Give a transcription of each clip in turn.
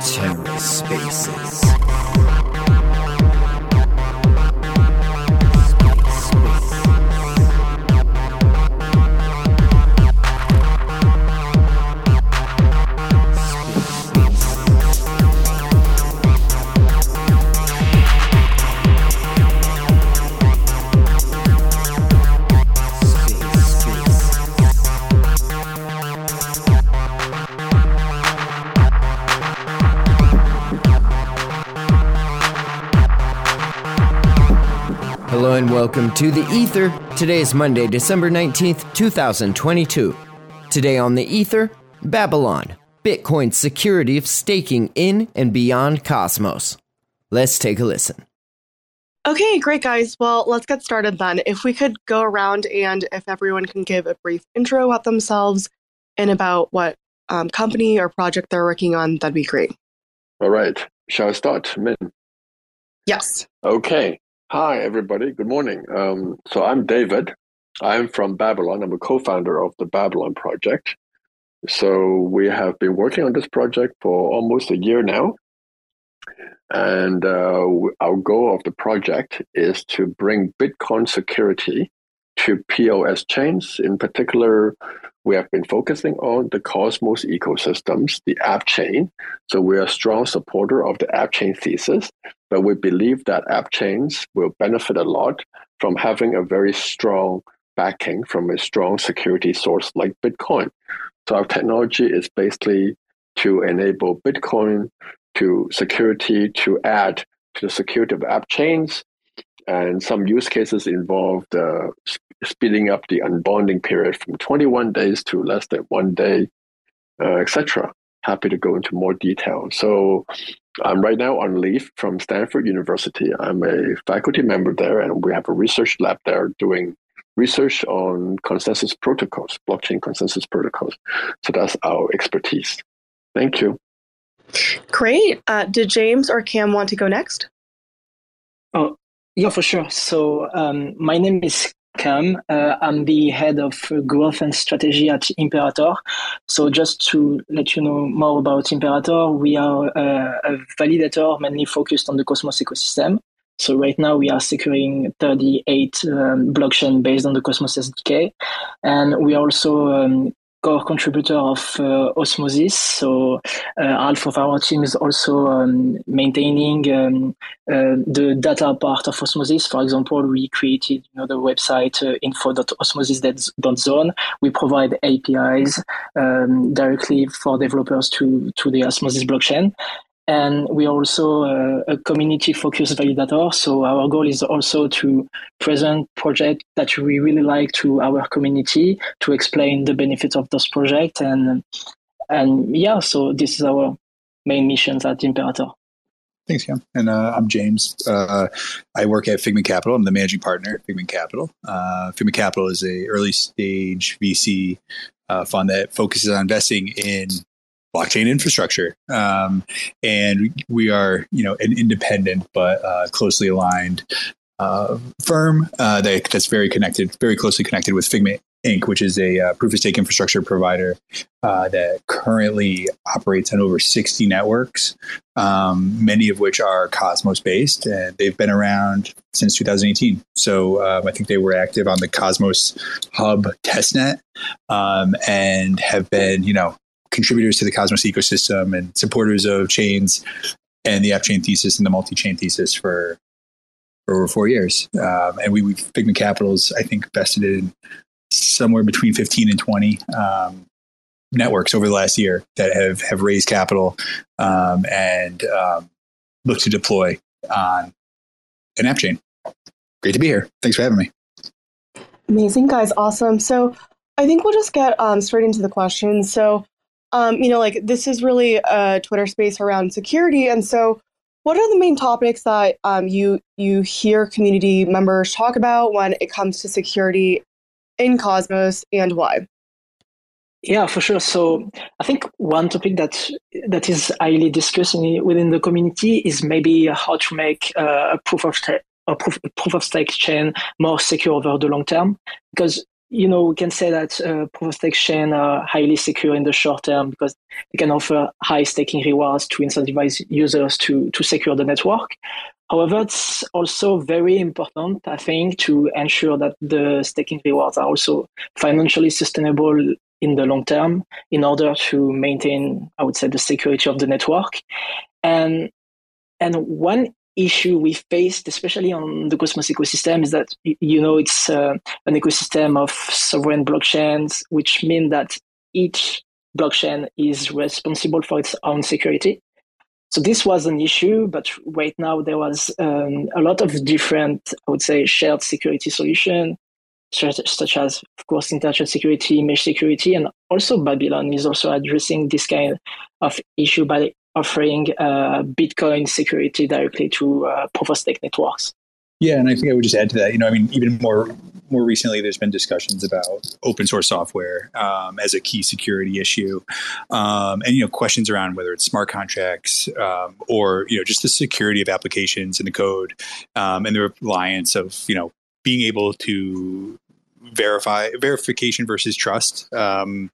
TerraSpaces. Hello and welcome to the Ether. Today is Monday, December 19th, 2022. Today on the Ether, Babylon, Bitcoin's security of staking in and beyond Cosmos. Let's take a listen. Okay, great, guys. Well, let's get started then. If we could go around and if everyone can give a brief intro about themselves and about what um, company or project they're working on, that'd be great. All right. Shall I start, Min? Yes. Okay. Hi, everybody. Good morning. Um, so I'm David. I'm from Babylon. I'm a co-founder of the Babylon project. So we have been working on this project for almost a year now. And uh, our goal of the project is to bring Bitcoin security to POS chains. In particular, we have been focusing on the Cosmos ecosystems, the app chain. So we're a strong supporter of the app chain thesis, but we believe that app chains will benefit a lot from having a very strong backing from a strong security source like Bitcoin. So our technology is basically to enable Bitcoin to security to add to the security of app chains. And some use cases involve the speeding up the unbonding period from 21 days to less than one day, uh, etc. Happy to go into more detail. So I'm right now on leave from Stanford University. I'm a faculty member there, and we have a research lab there doing research on consensus protocols, blockchain consensus protocols. So that's our expertise. Thank you. Great. Uh, did James or Cam want to go next? Oh, yeah, for sure. So um, my name is Uh, I'm the head of growth and strategy at Imperator. So just to let you know more about Imperator, we are uh, a validator mainly focused on the Cosmos ecosystem. So right now we are securing 38 um, blockchain based on the Cosmos SDK, and we are also um, core contributor of uh, Osmosis. So uh, half of our team is also um, maintaining um, uh, the data part of Osmosis. For example, we created you know, the website uh, info.osmosis.zone. We provide APIs um, directly for developers to, to the Osmosis blockchain. And we are also uh, a community focused validator. So our goal is also to present projects that we really like to our community to explain the benefits of those projects. And, and yeah, so this is our main missions at Imperator. Thanks, Cam. And uh, I'm James. Uh, I work at Figment Capital. I'm the managing partner at Figment Capital. Uh, Figment Capital is a early stage VC uh, fund that focuses on investing in blockchain infrastructure. Um, and we are, you know, an independent but uh, closely aligned uh, firm uh, that, that's very connected, very closely connected with Figment Inc., which is a uh, proof of stake infrastructure provider uh, that currently operates on over 60 networks, um, many of which are Cosmos based, and they've been around since 2018. So um, I think they were active on the Cosmos Hub testnet um, and have been, you know, contributors to the Cosmos ecosystem and supporters of chains and the app chain thesis and the multi chain thesis for, for over four years. Um, and we, we Figment Capitals, I think, invested in somewhere between 15 and 20 um, networks over the last year that have, have raised capital um, and um, look to deploy on an app chain. Great to be here. Thanks for having me. Amazing, guys. Awesome. So I think we'll just get um, straight into the questions. So, um, you know, like this is really a Twitter space around security, and so what are the main topics that um, you you hear community members talk about when it comes to security in Cosmos, and why? Yeah, for sure. So I think one topic that that is highly discussed in, within the community is maybe how to make uh, a proof of a proof, a proof of stake chain more secure over the long term. Because you know, we can say that uh, proof of stake chain are highly secure in the short term because they can offer high staking rewards to incentivize users to, to secure the network. However, it's also very important, I think, to ensure that the staking rewards are also financially sustainable in the long term in order to maintain, I would say, the security of the network. And and one issue we faced, especially on the Cosmos ecosystem, is that you know it's uh, an ecosystem of sovereign blockchains, which mean that each blockchain is responsible for its own security. So this was an issue, but right now there was um, a lot of different, I would say, shared security solution, such, such as, of course, interchain security, mesh security, and also Babylon is also addressing this kind of issue by offering uh, Bitcoin security directly to uh, proof of stake networks. Yeah, and I think I would just add to that. You know, I mean, even more more recently, there's been discussions about open source software um, as a key security issue, um, and you know, questions around whether it's smart contracts um, or you know just the security of applications and the code um, and the reliance of you know being able to verify verification versus trust. Um,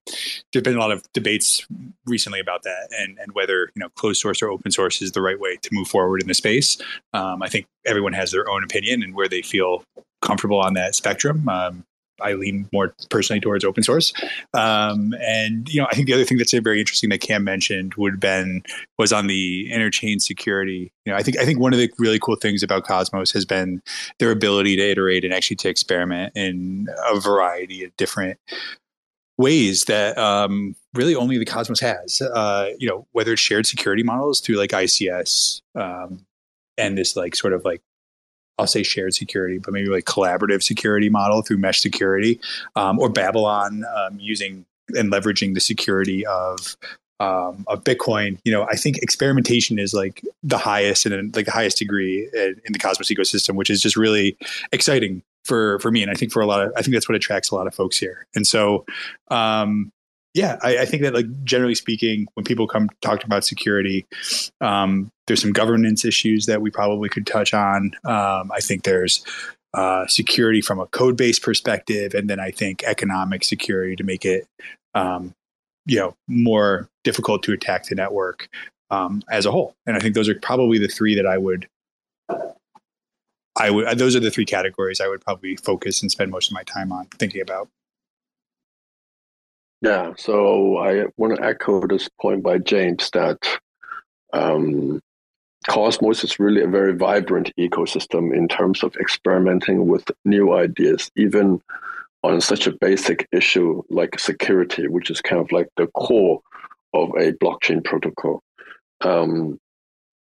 there's been a lot of debates recently about that, and and whether you know closed source or open source is the right way to move forward in the space. Um, I think everyone has their own opinion and where they feel comfortable on that spectrum. Um, I lean more personally towards open source. Um, and you know, I think the other thing that's very interesting that Cam mentioned would have been was on the interchain security. You know, I think I think one of the really cool things about Cosmos has been their ability to iterate and actually to experiment in a variety of different ways that um, really only the Cosmos has. Uh, you know, whether it's shared security models through like ICS um, and this like sort of like I'll say shared security, but maybe like collaborative security model through mesh security, um, or Babylon um, using and leveraging the security of um, of Bitcoin. You know, I think experimentation is like the highest and like the highest degree in, in, the Cosmos ecosystem, which is just really exciting for for me, and I think for a lot of I think that's what attracts a lot of folks here. And so, um, yeah, I, I, think that like generally speaking, when people come talk about security, um, there's some governance issues that we probably could touch on. Um, I think there's uh, security from a code base perspective, and then I think economic security to make it, um, you know, more difficult to attack the network um, as a whole. And I think those are probably the three that I would. I would. Those are the three categories I would probably focus and spend most of my time on thinking about. Yeah, so I want to echo this point by James that um, Cosmos is really a very vibrant ecosystem in terms of experimenting with new ideas, even on such a basic issue like security, which is kind of like the core of a blockchain protocol. Um,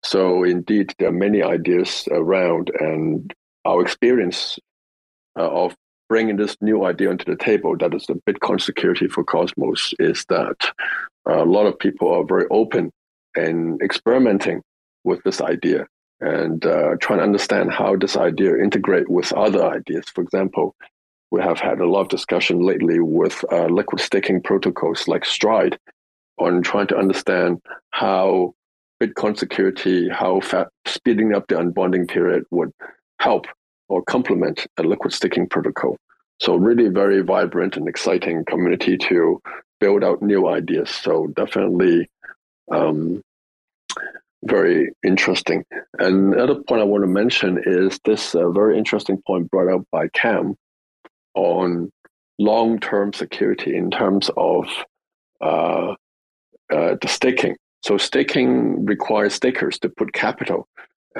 so, indeed, there are many ideas around, and our experience uh, of bringing this new idea onto the table, that is the Bitcoin security for Cosmos, is that a lot of people are very open and experimenting with this idea and uh, trying to understand how this idea integrate with other ideas. For example, we have had a lot of discussion lately with uh, liquid staking protocols like Stride on trying to understand how Bitcoin security, how fa- speeding up the unbonding period would help or complement a liquid staking protocol. So really very vibrant and exciting community to build out new ideas. So definitely um, very interesting. And another point I want to mention is this uh, very interesting point brought up by Cam on long-term security in terms of uh, uh, the staking. So staking requires stakers to put capital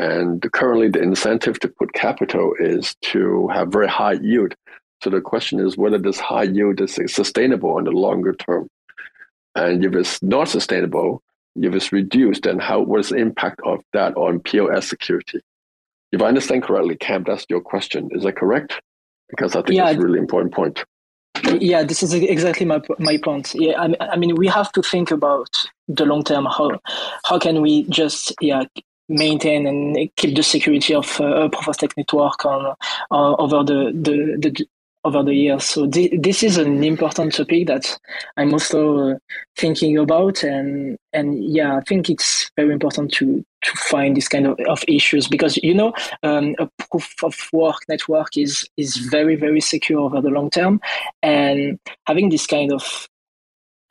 and currently, the incentive to put capital is to have very high yield. So the question is whether this high yield is sustainable on the longer term. And if it's not sustainable, if it's reduced, then how what is the impact of that on POS security? If I understand correctly, Cam, that's your question. Is that correct? Because I think yeah, that's a really important point. Yeah, this is exactly my my point. Yeah, I, I mean, we have to think about the long term. How how can we just yeah maintain and keep the security of uh, proof of stake network on uh, over the, the, the over the years. So th- this is an important topic that I'm also uh, thinking about, and and yeah, I think it's very important to to find this kind of, of issues because you know um, a proof of work network is is very very secure over the long term, and having this kind of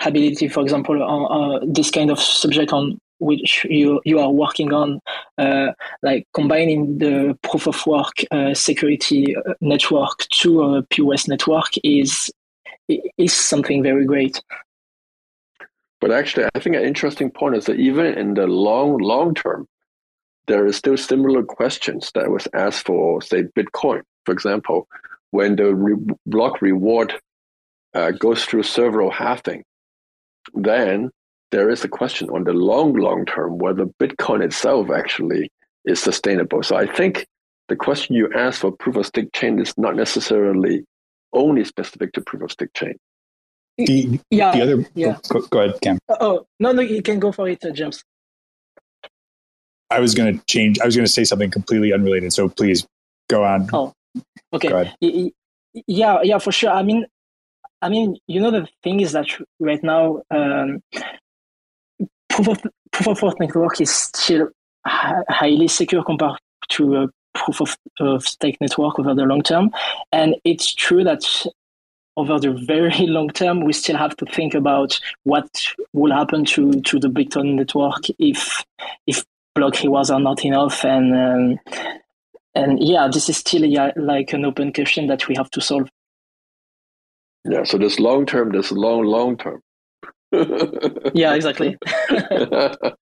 ability, for example, on uh, this kind of subject on which you you are working on, uh, like combining the proof of work uh, security uh, network to a POS network is is something very great. But actually, I think an interesting point is that even in the long long term, there is still similar questions that was asked for, say, Bitcoin, for example, when the re- block reward uh, goes through several halving, then there is a question on the long, long term whether Bitcoin itself actually is sustainable. So I think the question you asked for proof of stake chain is not necessarily only specific to proof of stake chain. The, yeah, the other, yeah. Go, go, ahead, Cam. Uh, oh, no, no, you can go for it, uh, James. I was going to change, I was going to say something completely unrelated. So please go on. Oh, okay. Yeah, yeah, for sure. I mean, I mean, you know, the thing is that right now, um, proof of proof of work network is still highly secure compared to a proof of, of stake network over the long term. And it's true that over the very long term, we still have to think about what will happen to, to the Bitcoin network if if block rewards are not enough. And um, and yeah, this is still like an open question that we have to solve. Yeah, so this long term, this long long term yeah, exactly.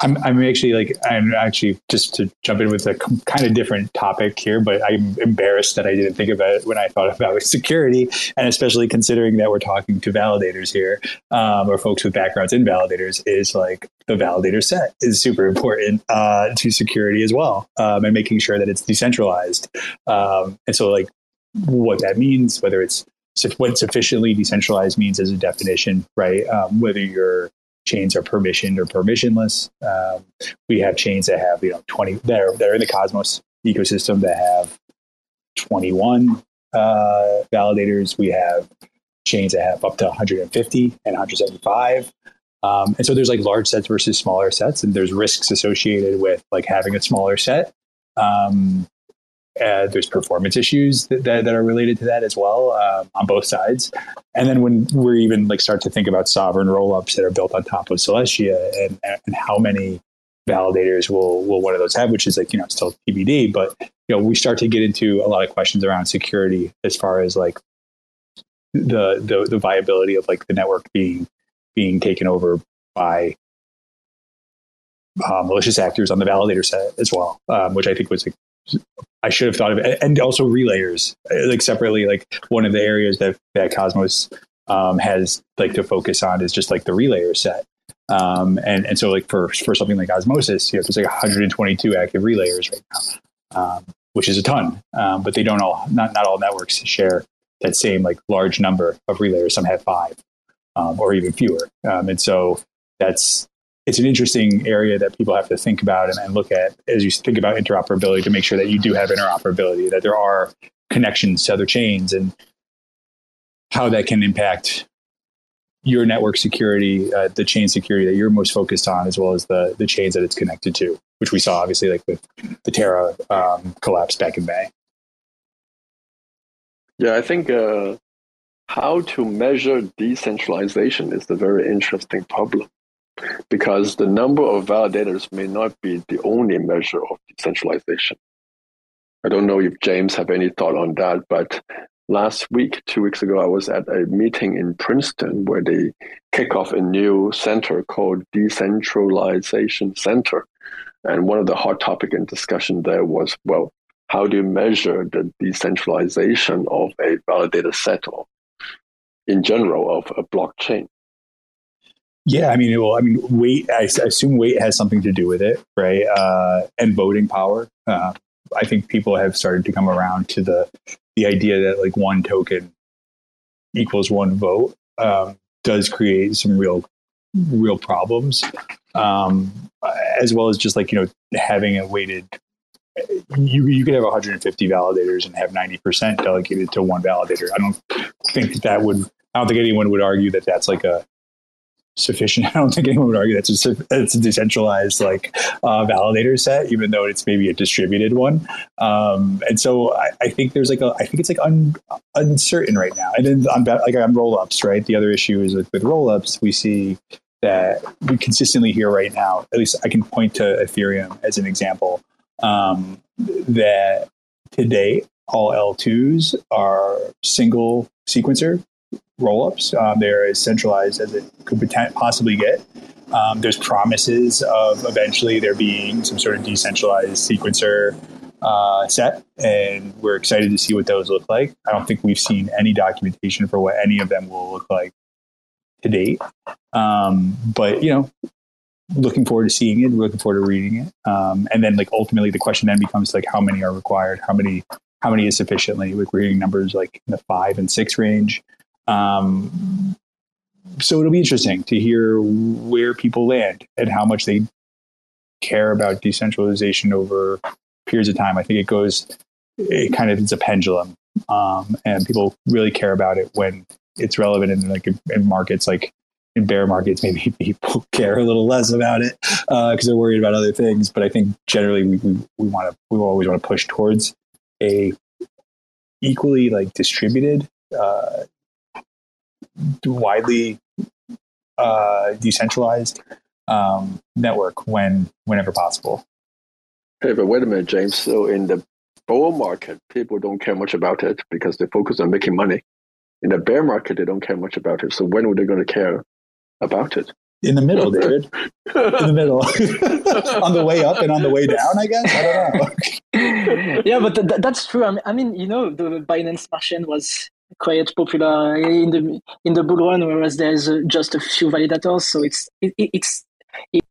I'm I'm actually like I'm actually just to jump in with a kind of different topic here, but I'm embarrassed that I didn't think about it when I thought about security, and especially considering that we're talking to validators here, um, or folks with backgrounds in validators, is like the validator set is super important uh, to security as well, um, and making sure that it's decentralized. Um, and so, like, what that means, whether it's what sufficiently decentralized means as a definition, right? Um, whether your chains are permissioned or permissionless. Um, we have chains that have, you know, 20 that are, that are in the Cosmos ecosystem that have 21 uh, validators. We have chains that have up to 150 and 175. Um, and so there's like large sets versus smaller sets, and there's risks associated with like having a smaller set. Um, uh, there's performance issues that, that, that, are related to that as well um, on both sides. And then when we're even like start to think about sovereign rollups that are built on top of Celestia and, and how many validators will will one of those have, which is like you know still TBD. But you know we start to get into a lot of questions around security as far as like the the, the viability of like the network being being taken over by uh, malicious actors on the validator set as well, um, which I think was I should have thought of it. And also relayers, like separately, like one of the areas that, that Cosmos um, has like to focus on is just like the relayer set. Um, and, and so like for, for something like Osmosis, you know, there's like 122 active relayers right now, um, which is a ton. Um, but they don't all, not, not all networks share that same like large number of relayers. Some have five um, or even fewer. Um, and so that's, it's an interesting area that people have to think about and, and, look at as you think about interoperability to make sure that you do have interoperability, that there are connections to other chains and how that can impact your network security, uh, the chain security that you're most focused on, as well as the the chains that it's connected to, which we saw obviously like with the Terra um, collapse back in May. Yeah, I think uh, how to measure decentralization is the very interesting problem because the number of validators may not be the only measure of decentralization. I don't know if James have any thought on that, but last week, two weeks ago, I was at a meeting in Princeton where they kick off a new center called Decentralization Center. And one of the hot topic in discussion there was, well, how do you measure the decentralization of a validator set or in general of a blockchain? Yeah, I mean, well, I mean, weight. I, assume weight has something to do with it, right? Uh, and voting power. Uh, I think people have started to come around to the the idea that like one token equals one vote um, does create some real real problems, um, as well as just like you know having a weighted you you could have 150 validators and have 90% delegated to one validator. I don't think that, that would. I don't think anyone would argue that that's like a sufficient. I don't think anyone would argue that's a, a decentralized like uh, validator set, even though it's maybe a distributed one. Um, and so I, I, think there's like a, I think it's like un, uncertain right now. And then on like on rollups, right? The other issue is with, with rollups, we see that we consistently hear right now. At least I can point to Ethereum as an example. Um, that today all L2s are single sequencer rollups. Um, they're as centralized as it could possibly get. Um, there's promises of eventually there being some sort of decentralized sequencer uh, set, and we're excited to see what those look like. I don't think we've seen any documentation for what any of them will look like to date. Um, but you know, looking forward to seeing it, We're looking forward to reading it, um, and then like ultimately the question then becomes like how many are required, how many how many is sufficiently. Like we're hearing numbers like in the five and six range. Um, so it'll be interesting to hear where people land and how much they care about decentralization over periods of time. I think it goes, it kind of is a pendulum, um, and people really care about it when it's relevant in like in markets like in bear markets, maybe people care a little less about it because uh, they're worried about other things. But I think generally we we, want to we always want to push towards a equally like distributed uh, widely uh, decentralized um, network when whenever possible. Hey, but wait a minute, James. So in the bull market, people don't care much about it because they focus on making money. In the bear market, they don't care much about it. So when are they going to care about it? In the middle, David. in the middle, on the way up and on the way down. I guess I don't know. yeah, but th- that's true. I mean, I mean, you know, the Binance Smart Chain was quite popular in the in the bull run, whereas there's uh, just a few validators. So it's it, it's. It,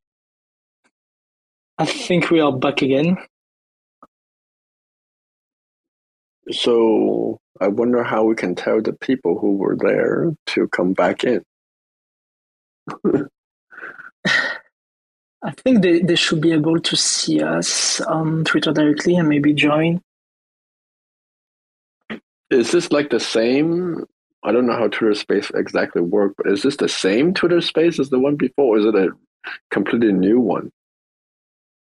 I think we are back again. So I wonder how we can tell the people who were there to come back in. I think they, they should be able to see us on Twitter directly and maybe join. Is this like the same? I don't know how Twitter Space exactly work, but is this the same Twitter Space as the one before? Or is it a completely new one?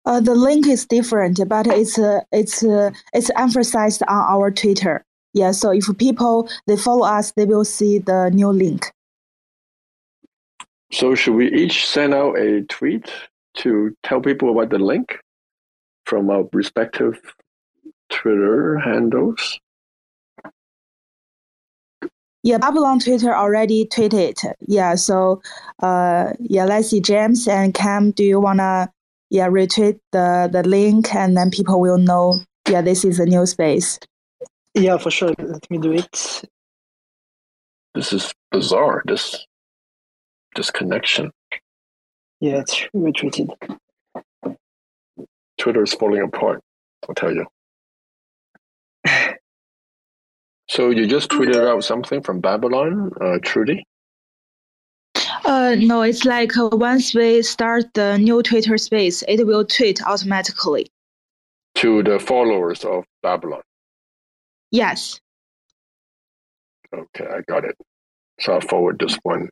Uh, the link is different, but it's uh, it's uh, it's emphasized on our Twitter. Yeah, so if people they follow us, they will see the new link. So should we each send out a tweet to tell people about the link from our respective Twitter handles? Yeah, Babylon Twitter already tweeted. Yeah, so uh, yeah, let's see, James and Cam, do you wanna yeah retweet the the link and then people will know yeah this is a new space. Yeah, for sure. Let me do it. This is bizarre. This this connection. Yeah, it's retweeted. Twitter is falling apart. I'll tell you. So you just tweeted out something from Babylon, uh, Trudy? Uh, no, it's like uh, once we start the new Twitter space, it will tweet automatically. To the followers of Babylon? Yes. Okay, I got it. So I'll forward this one.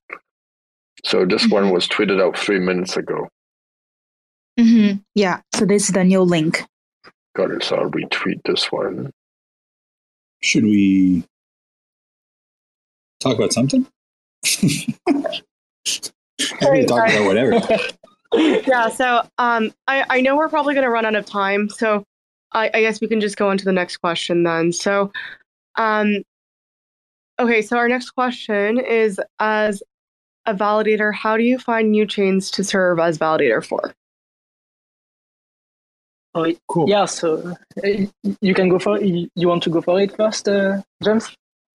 So this mm-hmm. one was tweeted out three minutes ago. Mm-hmm. Yeah, so this is the new link. Got it. So I'll retweet this one should we talk about something? To talk about whatever. yeah, so um, I, I know we're probably going to run out of time, so I, I, guess we can just go on to the next question then. So, um, okay, so our next question is as a validator, how do you find new chains to serve as validator for? Oh, cool. Yeah, so uh, you can go for it. You want to go for it first, uh, James?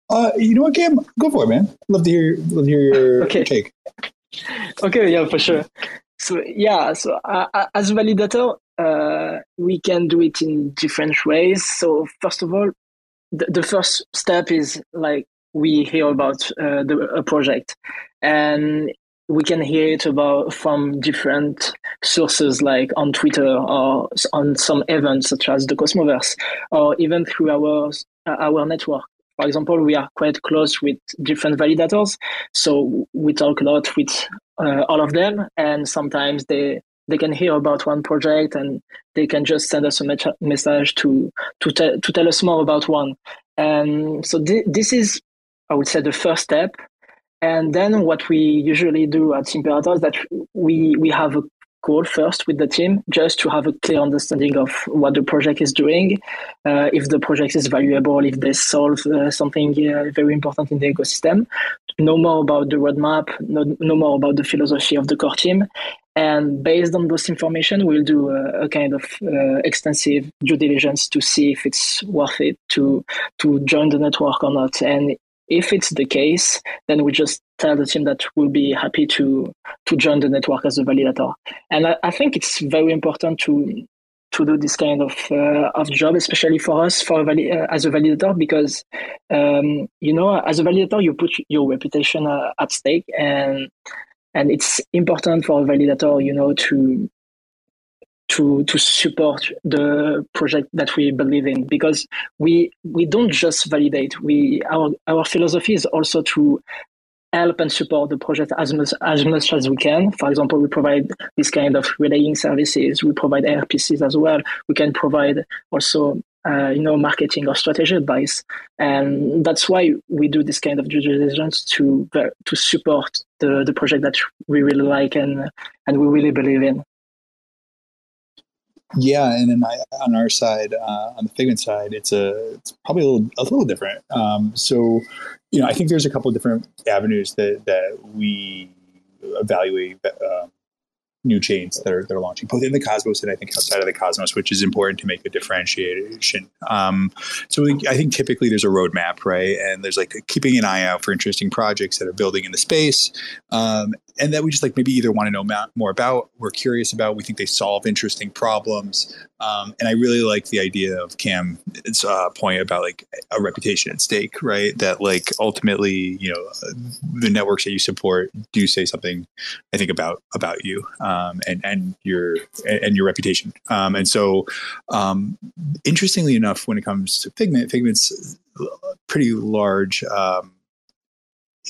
Uh, you know what, Cam? Go for it, man. Love to hear, love to hear your okay. take. Okay, yeah, for sure. So yeah, so uh, as a validator, uh, we can do it in different ways. So first of all, the, the first step is like we hear about uh, the a project, and we can hear it about from different sources like on Twitter or on some events such as the Cosmoverse or even through our our network. For example, we are quite close with different validators, so we talk a lot with uh, all of them, and sometimes they they can hear about one project and they can just send us a me- message to to, te- to tell us more about one. And so th- this is, I would say, the first step and then what we usually do at Imperator is that we, we have a call first with the team just to have a clear understanding of what the project is doing, uh, if the project is valuable, if they solve uh, something uh, very important in the ecosystem, know more about the roadmap, know, know more about the philosophy of the core team. And based on those information, we'll do a, a kind of uh, extensive due diligence to see if it's worth it to to join the network or not. And if it's the case, then we just tell the team that we'll be happy to to join the network as a validator. And I, I think it's very important to to do this kind of uh, of job, especially for us for a vali- uh, as a validator, because um, you know, as a validator, you put your reputation uh, at stake, and and it's important for a validator, you know, to to to support the project that we believe in because we we don't just validate we our our philosophy is also to help and support the project as much as much as we can. For example we provide this kind of relaying services we provide rpcs as well. We can provide also uh, you know marketing or strategy advice. And that's why we do this kind of due diligence to to support the the project that we really like and and we really believe in yeah, and then I, on our side, uh, on the Figment side, it's a it's probably a little a little different. Um, so, you know, I think there's a couple of different avenues that that we evaluate uh, new chains that are that are launching both in the Cosmos and I think outside of the Cosmos, which is important to make a differentiation. Um, so I think typically there's a roadmap, right? And there's like keeping an eye out for interesting projects that are building in the space, um, and that we just like maybe either want to know more about, we're curious about, we think they solve interesting problems. Um, and I really like the idea of Cam's uh, point about like a reputation at stake, right? That like ultimately, you know, the networks that you support do say something, I think about about you um, and and your and your reputation. Um, and so, um, interestingly enough, when it comes to Figment, Figment's pretty large um,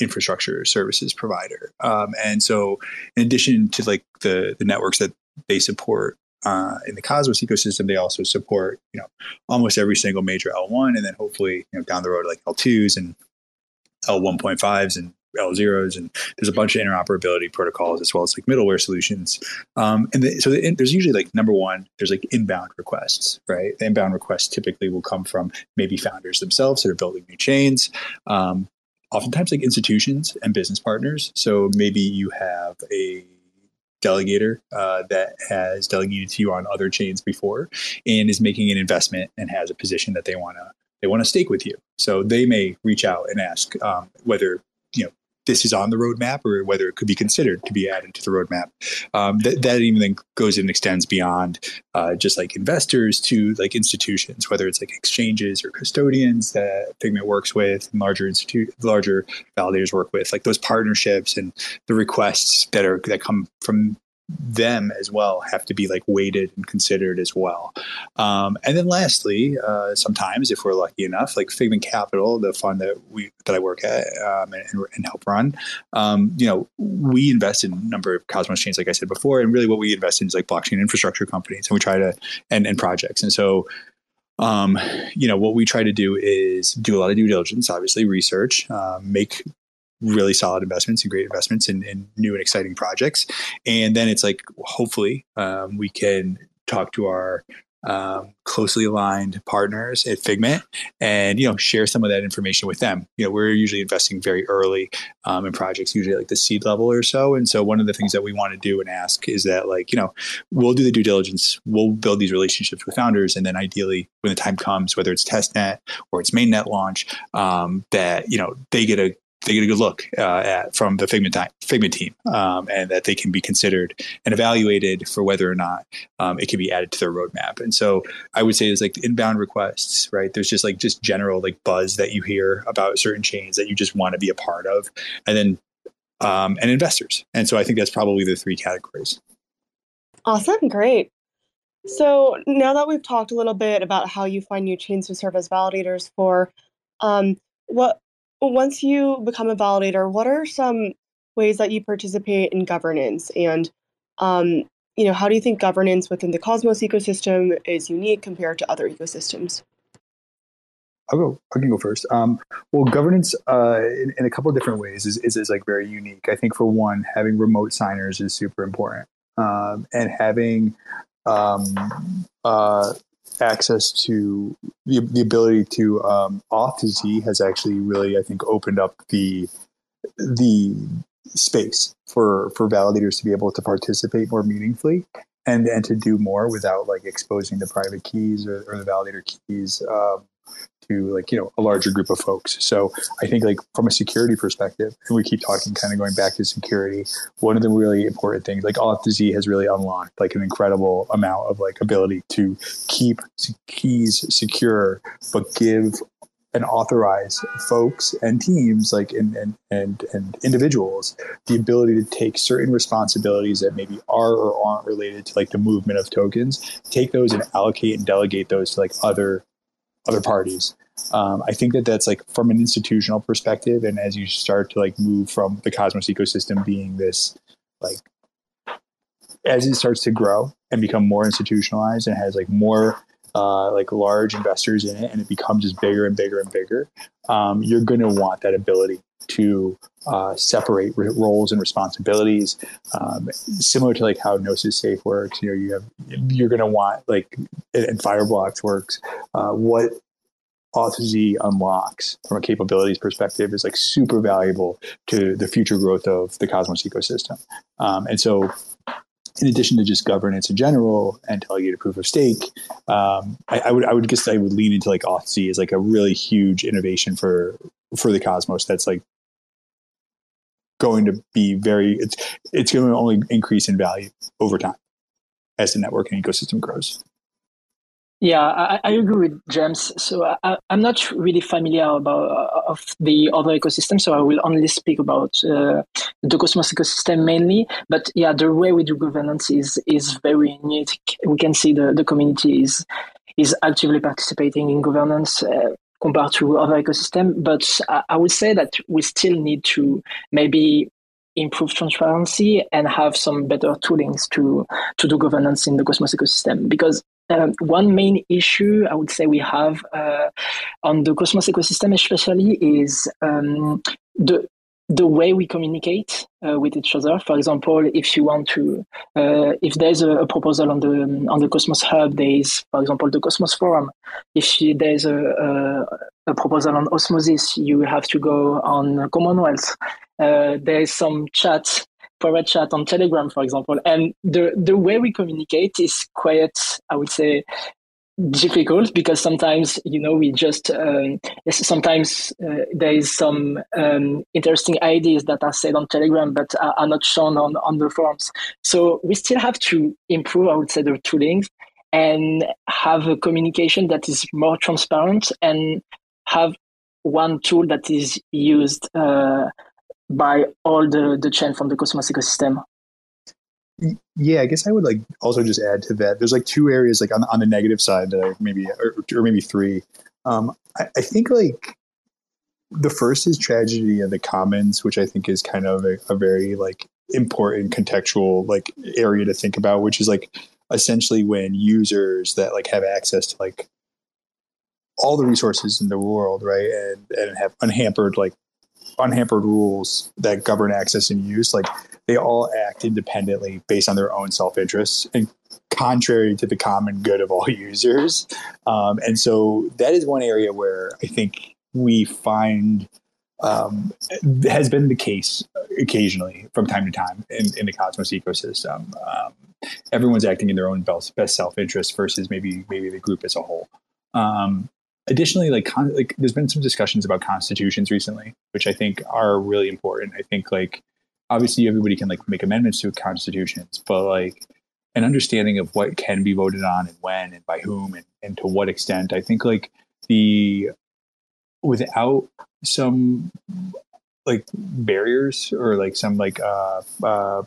infrastructure services provider. Um, and so, in addition to like the the networks that they support uh, in the Cosmos ecosystem, they also support you know almost every single major L1, and then hopefully you know down the road like L2s and L1.5s and L0s, and there's a bunch of interoperability protocols as well as like middleware solutions. Um, and the, so the, there's usually like number one, there's like inbound requests, right? The inbound requests typically will come from maybe founders themselves that are building new chains. Um, oftentimes like institutions and business partners. So maybe you have a delegator uh, that has delegated to you on other chains before and is making an investment and has a position that they want to they want to stake with you. So they may reach out and ask um, whether you know this is on the roadmap or whether it could be considered to be added to the roadmap. Um, that, that even then goes and extends beyond uh, just like investors to like institutions, whether it's like exchanges or custodians that Figment works with, larger institute, larger validators work with, like those partnerships and the requests that are that come from them as well have to be like weighted and considered as well. Um, and then lastly, uh, sometimes if we're lucky enough, like Figment Capital, the fund that we that I work at um, and, and, help run, um, you know, we invest in a number of Cosmos chains, like I said before, and really what we invest in is like blockchain infrastructure companies, and we try to and, and projects, and so. Um, you know what we try to do is do a lot of due diligence, obviously research, um, make really solid investments and great investments in, in new and exciting projects. And then it's like, hopefully, um, we can talk to our um, closely aligned partners at Figment and you know share some of that information with them. You know, we're usually investing very early um, in projects, usually like the seed level or so. And so one of the things that we want to do and ask is that like you know we'll do the due diligence, we'll build these relationships with founders, and then ideally when the time comes, whether it's testnet or it's mainnet launch, um, that you know they get a they get a good look uh, at from the Figment, Figment team, um, and that they can be considered and evaluated for whether or not um, it can be added to their roadmap. And so I would say there's like inbound requests, right? There's just like just general like buzz that you hear about certain chains that you just want to be a part of, and then um, and investors. And so I think that's probably the three categories. Awesome, great. So now that we've talked a little bit about how you find new chains to serve as validators for, um, what once you become a validator, what are some ways that you participate in governance and um, you know how do you think governance within the cosmos ecosystem is unique compared to other ecosystems I'll go. I can go first. Um, well, governance uh, in, in, a couple of different ways is, is, is like very unique. I think for one, having remote signers is super important, um, and having um, uh, access to the, the ability to um, auth2z has actually really, I think, opened up the the space for for validators to be able to participate more meaningfully and and to do more without like exposing the private keys or, or the validator keys um, to like you know a larger group of folks. So i think like from a security perspective and we keep talking kind of going back to security one of the really important things like auth2z has really unlocked like an incredible amount of like ability to keep keys secure but give and authorize folks and teams like and, and and and individuals the ability to take certain responsibilities that maybe are or aren't related to like the movement of tokens take those and allocate and delegate those to like other other parties. Um, i think that that's like from an institutional perspective and as you start to like move from the cosmos ecosystem being this like as it starts to grow and become more institutionalized and has like more uh, like large investors in it and it becomes just bigger and bigger and bigger, um, you're going to want that ability to uh, separate roles and responsibilities, um, similar to like how Gnosis Safe works. You know, you have you're going to want like and Fireblocks works. Uh, what auth2z unlocks from a capabilities perspective is like super valuable to the future growth of the Cosmos ecosystem. Um, and so in addition to just governance in general and delegated proof of stake, um, I, I, would I would guess I would lean into like auth2z as like a really huge innovation for for the Cosmos. That's like going to be very it's it's going to only increase in value over time as the network and ecosystem grows. Yeah, I, I, agree with James. So I, am not really familiar about uh, of the other ecosystem, so I will only speak about uh, the Cosmos ecosystem mainly. But yeah, the way we do governance is is very unique. We can see the, the community is is actively participating in governance. Uh, compared to other ecosystem, but I, I would say that we still need to maybe improve transparency and have some better toolings to to do governance in the Cosmos ecosystem. Because um, one main issue I would say we have uh, on the Cosmos ecosystem, especially, is um, the the way we communicate uh, with each other. For example, if you want to, uh, if there's a, a, proposal on the on the Cosmos Hub, there is, for example, the Cosmos Forum. If you, there's a, a, a, proposal on Osmosis, you have to go on Commonwealth. Uh, there is some chat private chat on Telegram, for example. And the, the way we communicate is quite, I would say, difficult because sometimes you know we just um, sometimes uh, there is some um, interesting ideas that are said on telegram but are, are, not shown on on the forums so we still have to improve i would say the tooling and have a communication that is more transparent and have one tool that is used uh, by all the the chain from the Cosmos ecosystem. Yeah, I guess I would like also just add to that. There's like two areas like on on the negative side that I maybe or, or maybe three. Um, I, I think like the first is tragedy of the commons, which I think is kind of a, a very like important contextual like area to think about, which is like essentially when users that like have access to like all the resources in the world, right, and and have unhampered like unhampered rules that govern access and use, like they all act independently based on their own self interests and contrary to the common good of all users. Um, and so that is one area where I think we find um, has been the case occasionally from time to time in, in the Cosmos ecosystem. Um, everyone's acting in their own best, best self interest versus maybe maybe the group as a whole. Um, additionally, like, con- like there's been some discussions about constitutions recently, which I think are really important. I think like obviously everybody can like make amendments to constitutions, but like an understanding of what can be voted on and when and by whom and, and to what extent. I think like the without some like barriers or like some like uh, uh,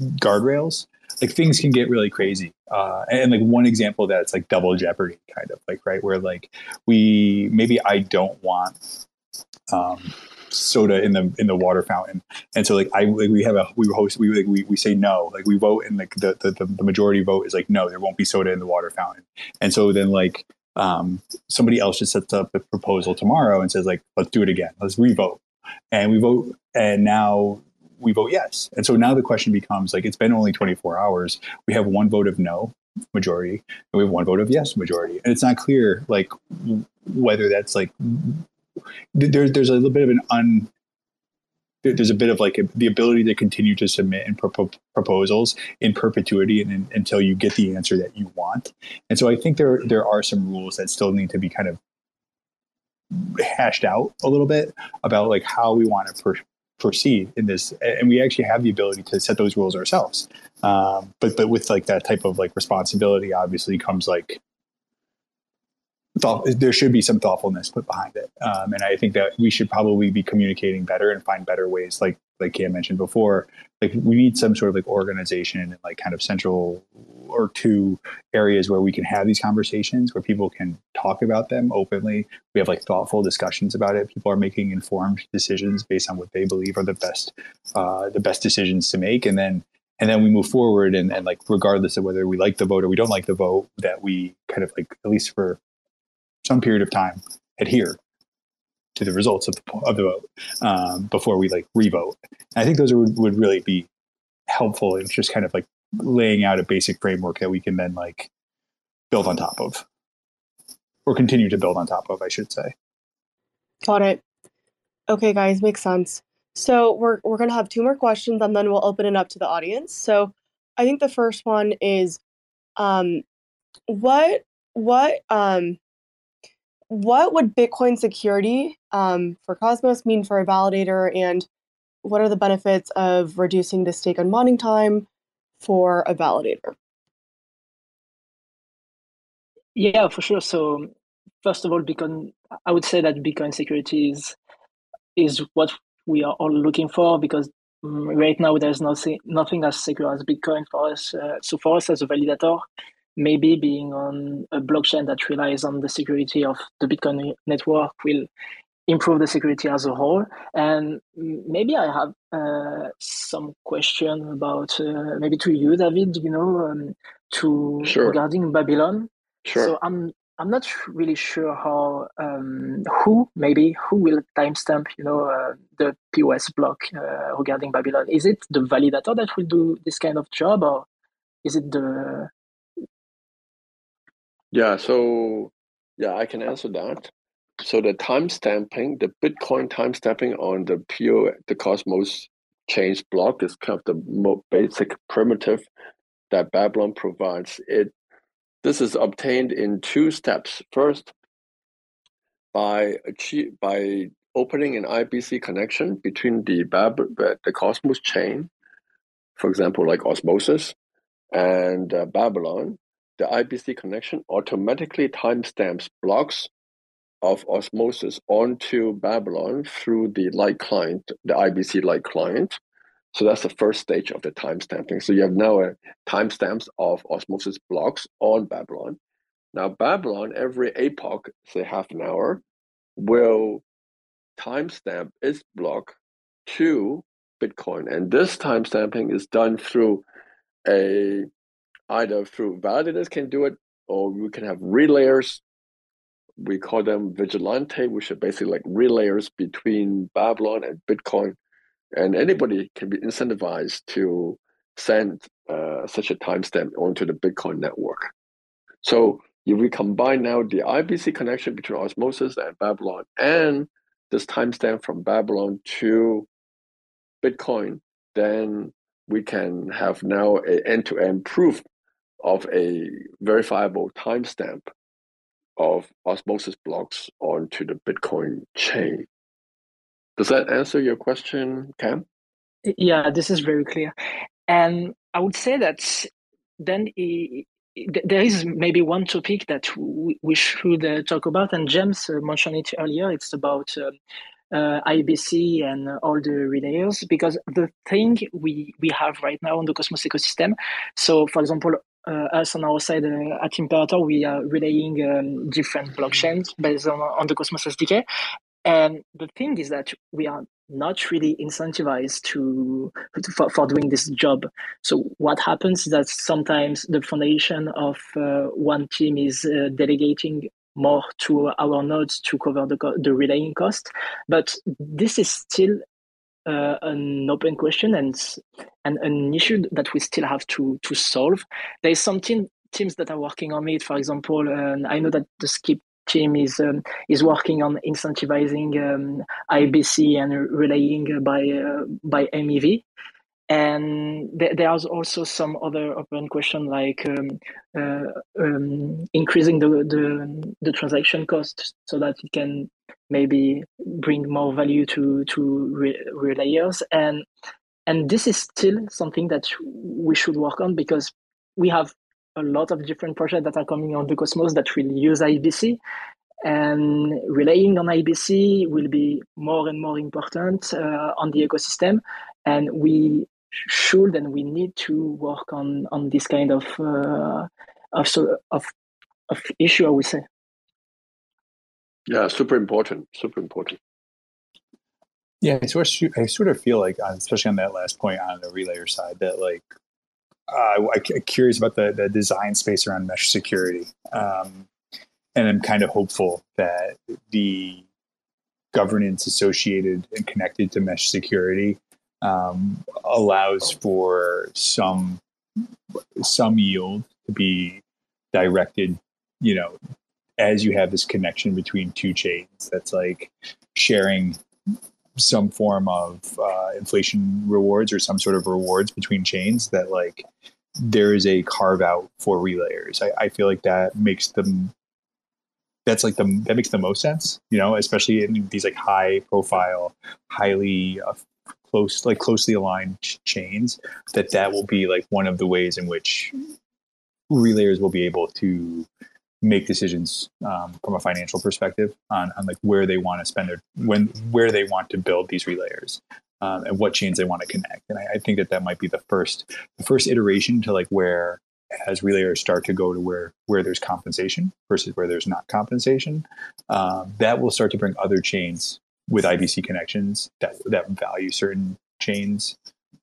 guardrails, like things can get really crazy. Uh, and like one example that's like double jeopardy kind of like right where like we maybe I don't want um, soda in the in the water fountain, and so like I like we have a we host we like we, we say no. Like we vote and like the, the the majority vote is like no there won't be soda in the water fountain, and so then like um, somebody else just sets up a proposal tomorrow and says like let's do it again. Let's revote. And we vote and now we vote yes. And so now the question becomes like it's been only 24 hours. We have one vote of no majority and we have one vote of yes majority. And it's not clear like whether that's like there's there's a little bit of an un there's a bit of like a, the ability to continue to submit and pro- proposals in perpetuity and, and, until you get the answer that you want. And so I think there there are some rules that still need to be kind of hashed out a little bit about like how we want to per- proceed in this and we actually have the ability to set those rules ourselves. Um, but but with like that type of like responsibility obviously comes like thought, there should be some thoughtfulness put behind it. Um, and I think that we should probably be communicating better and find better ways, like like Cam mentioned before. Like we need some sort of like organization and like kind of central or two areas where we can have these conversations where people can talk about them openly. We have like thoughtful discussions about it. People are making informed decisions based on what they believe are the best uh, the best decisions to make, and then and then we move forward and, and like regardless of whether we like the vote or we don't like the vote that we kind of like at least for some period of time adhere to the results of the, of the vote um, before we like revote. And I think those would, would really be helpful in just kind of like laying out a basic framework that we can then like build on top of or continue to build on top of, I should say. Got it. Okay, guys, makes sense. So we're we're gonna have two more questions and then we'll open it up to the audience. So I think the first one is um what what um what would Bitcoin security um, for Cosmos mean for a validator, and what are the benefits of reducing the stake and mining time for a validator? Yeah, for sure. So first of all, Bitcoin, I would say that Bitcoin security is is what we are all looking for because mm, right now there's nothing nothing as secure as Bitcoin for us. Uh, so for us as a validator, maybe being on a blockchain that relies on the security of the Bitcoin network will improve the security as a whole. And maybe I have uh, some question about uh, maybe to you, David. You know, um, to sure. regarding Babylon. Sure. So I'm I'm not really sure how um, who maybe who will timestamp you know uh, the POS block uh, regarding Babylon. Is it the validator that will do this kind of job, or is it the yeah, so yeah, I can answer that. So the timestamping, the Bitcoin timestamping on the PO, the Cosmos chains block is kind of the most basic primitive that Babylon provides. It this is obtained in two steps. First, by achieve by opening an IBC connection between the Bab the Cosmos chain, for example, like Osmosis, and uh, Babylon, the IBC connection automatically timestamps blocks of osmosis onto Babylon through the light client, the IBC light client. So that's the first stage of the timestamping. So you have now a timestamps of osmosis blocks on Babylon. Now Babylon, every epoch, say half an hour, will timestamp its block to Bitcoin. And this timestamping is done through a either through validators can do it, or we can have relayers. We call them vigilante, which are basically like relayers between Babylon and Bitcoin. And anybody can be incentivized to send uh, such a timestamp onto the Bitcoin network. So if we combine now the IBC connection between Osmosis and Babylon and this timestamp from Babylon to Bitcoin, then we can have now an end-to-end proof of a verifiable timestamp of osmosis blocks onto the Bitcoin chain. Does that answer your question, Cam? Yeah, this is very clear. And I would say that then there is maybe one topic that we should uh, talk about, and James uh, mentioned it earlier. It's about uh, uh, IBC and all the relayers because the thing we we have right now on the Cosmos ecosystem. So, for example, us on our side uh, at Imperator, we are relaying um, different blockchains based on, on the Cosmos SDK. And the thing is that we are not really incentivized to, for, for doing this job. So what happens is that sometimes the foundation of uh, one team is uh, delegating more to our nodes to cover the, the relaying cost. But this is still uh, an open question and, and an issue that we still have to, to solve. There is some team, teams that are working on it. For example, um, I know that the Skip team is um, is working on incentivizing um, IBC and relaying by uh, by MEV. And th- there's also some other open question like um, uh, um, increasing the, the the transaction cost so that it can maybe bring more value to to re- relayers and and this is still something that we should work on because we have a lot of different projects that are coming on the Cosmos that will use IBC. And relying on IBC will be more and more important uh, on the ecosystem. And we should and we need to work on, on this kind of, uh, of, of, of issue, I would say. Yeah, super important. Super important. Yeah, I sort of, I sort of feel like, especially on that last point on the relayer side, that like uh, I'm curious about the, the design space around mesh security. Um, and I'm kind of hopeful that the governance associated and connected to mesh security um, allows for some some yield to be directed, you know, as you have this connection between two chains that's like sharing some form of uh, inflation rewards or some sort of rewards between chains that like there is a carve out for relayers. I, I feel like that makes them that's like the that makes the most sense, you know, especially in these like high profile, highly uh, close like closely aligned ch- chains. That that will be like one of the ways in which relayers will be able to make decisions um, from a financial perspective on, on like where they want to spend their when where they want to build these relayers um, and what chains they want to connect and I, I, think that that might be the first the first iteration to like where as relayers start to go to where where there's compensation versus where there's not compensation um, that will start to bring other chains with ibc connections that that value certain chains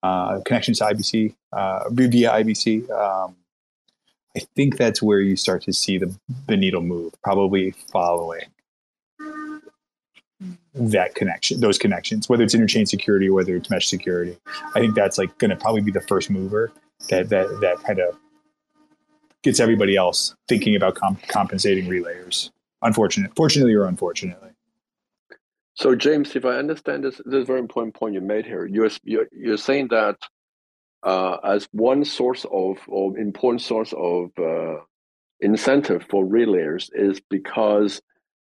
uh, connections to ibc uh, via ibc um, I think that's where you start to see the, the needle move, probably following that connection, those connections, whether it's interchain security, whether it's mesh security. I think that's like going to probably be the first mover that that that kind of gets everybody else thinking about comp- compensating relayers. Unfortunate, fortunately or unfortunately. So, James, if I understand this, this is a very important point you made here. You're you're, you're saying that uh, as one source of or important source of uh, incentive for relayers is because